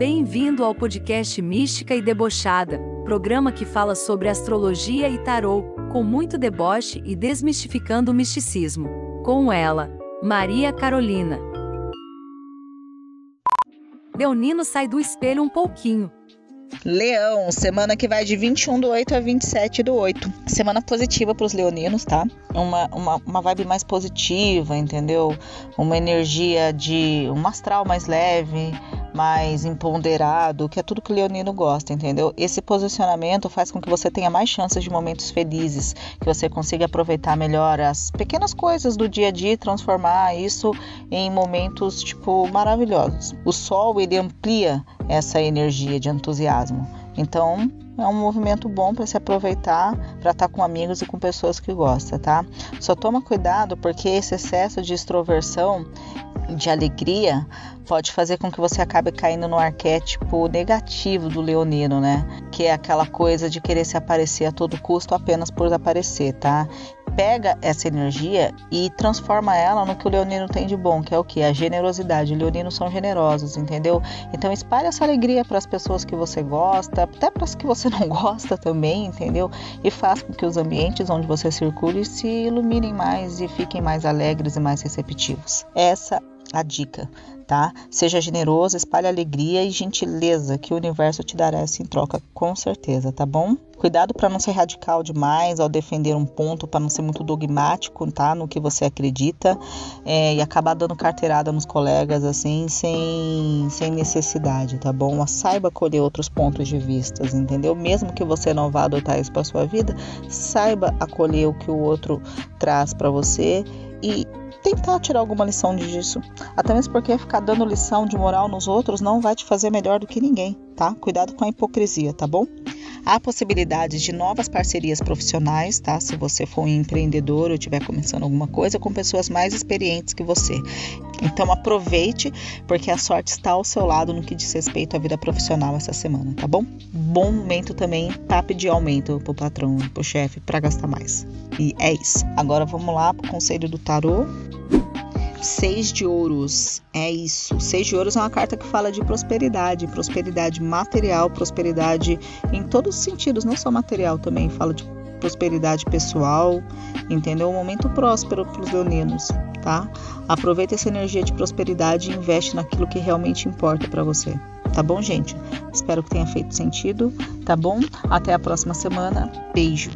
Bem-vindo ao podcast Mística e Debochada, programa que fala sobre astrologia e tarô, com muito deboche e desmistificando o misticismo. Com ela, Maria Carolina. Leonino sai do espelho um pouquinho. Leão, semana que vai de 21 do 8 a 27 do 8. Semana positiva para os leoninos, tá? Uma, uma, uma vibe mais positiva, entendeu? Uma energia de um astral mais leve, mais empoderado, que é tudo que o leonino gosta, entendeu? Esse posicionamento faz com que você tenha mais chances de momentos felizes, que você consiga aproveitar melhor as pequenas coisas do dia a dia e transformar isso em momentos tipo maravilhosos. O sol ele amplia essa energia de entusiasmo. Então, é um movimento bom para se aproveitar, para estar tá com amigos e com pessoas que gostam, tá? Só toma cuidado porque esse excesso de extroversão de alegria pode fazer com que você acabe caindo no arquétipo negativo do leonino, né? Que é aquela coisa de querer se aparecer a todo custo apenas por aparecer, tá? Pega essa energia e transforma ela no que o leonino tem de bom, que é o que? A generosidade. Os leoninos são generosos, entendeu? Então espalhe essa alegria para as pessoas que você gosta, até para as que você não gosta também, entendeu? E faz com que os ambientes onde você circule se iluminem mais e fiquem mais alegres e mais receptivos. Essa a dica, tá? Seja generoso, espalhe alegria e gentileza que o universo te dará essa em troca, com certeza, tá bom? Cuidado para não ser radical demais ao defender um ponto, para não ser muito dogmático, tá? No que você acredita é, e acabar dando carteirada nos colegas assim, sem, sem necessidade, tá bom? Saiba colher outros pontos de vista, entendeu? Mesmo que você não vá adotar isso para sua vida, saiba acolher o que o outro traz para você e tentar tirar alguma lição disso. Até mesmo porque ficar dando lição de moral nos outros não vai te fazer melhor do que ninguém, tá? Cuidado com a hipocrisia, tá bom? Há possibilidades de novas parcerias profissionais, tá? Se você for um empreendedor ou estiver começando alguma coisa com pessoas mais experientes que você. Então aproveite, porque a sorte está ao seu lado no que diz respeito à vida profissional essa semana, tá bom? Bom momento também para pedir aumento pro patrão, pro chefe, para gastar mais. E é isso. Agora vamos lá pro conselho do tarô. Seis de ouros, é isso. Seis de ouros é uma carta que fala de prosperidade, prosperidade material, prosperidade em todos os sentidos, não só material, também fala de prosperidade pessoal, entendeu? Um momento próspero para os leoninos, tá? Aproveita essa energia de prosperidade e investe naquilo que realmente importa para você. Tá bom, gente? Espero que tenha feito sentido, tá bom? Até a próxima semana. Beijo.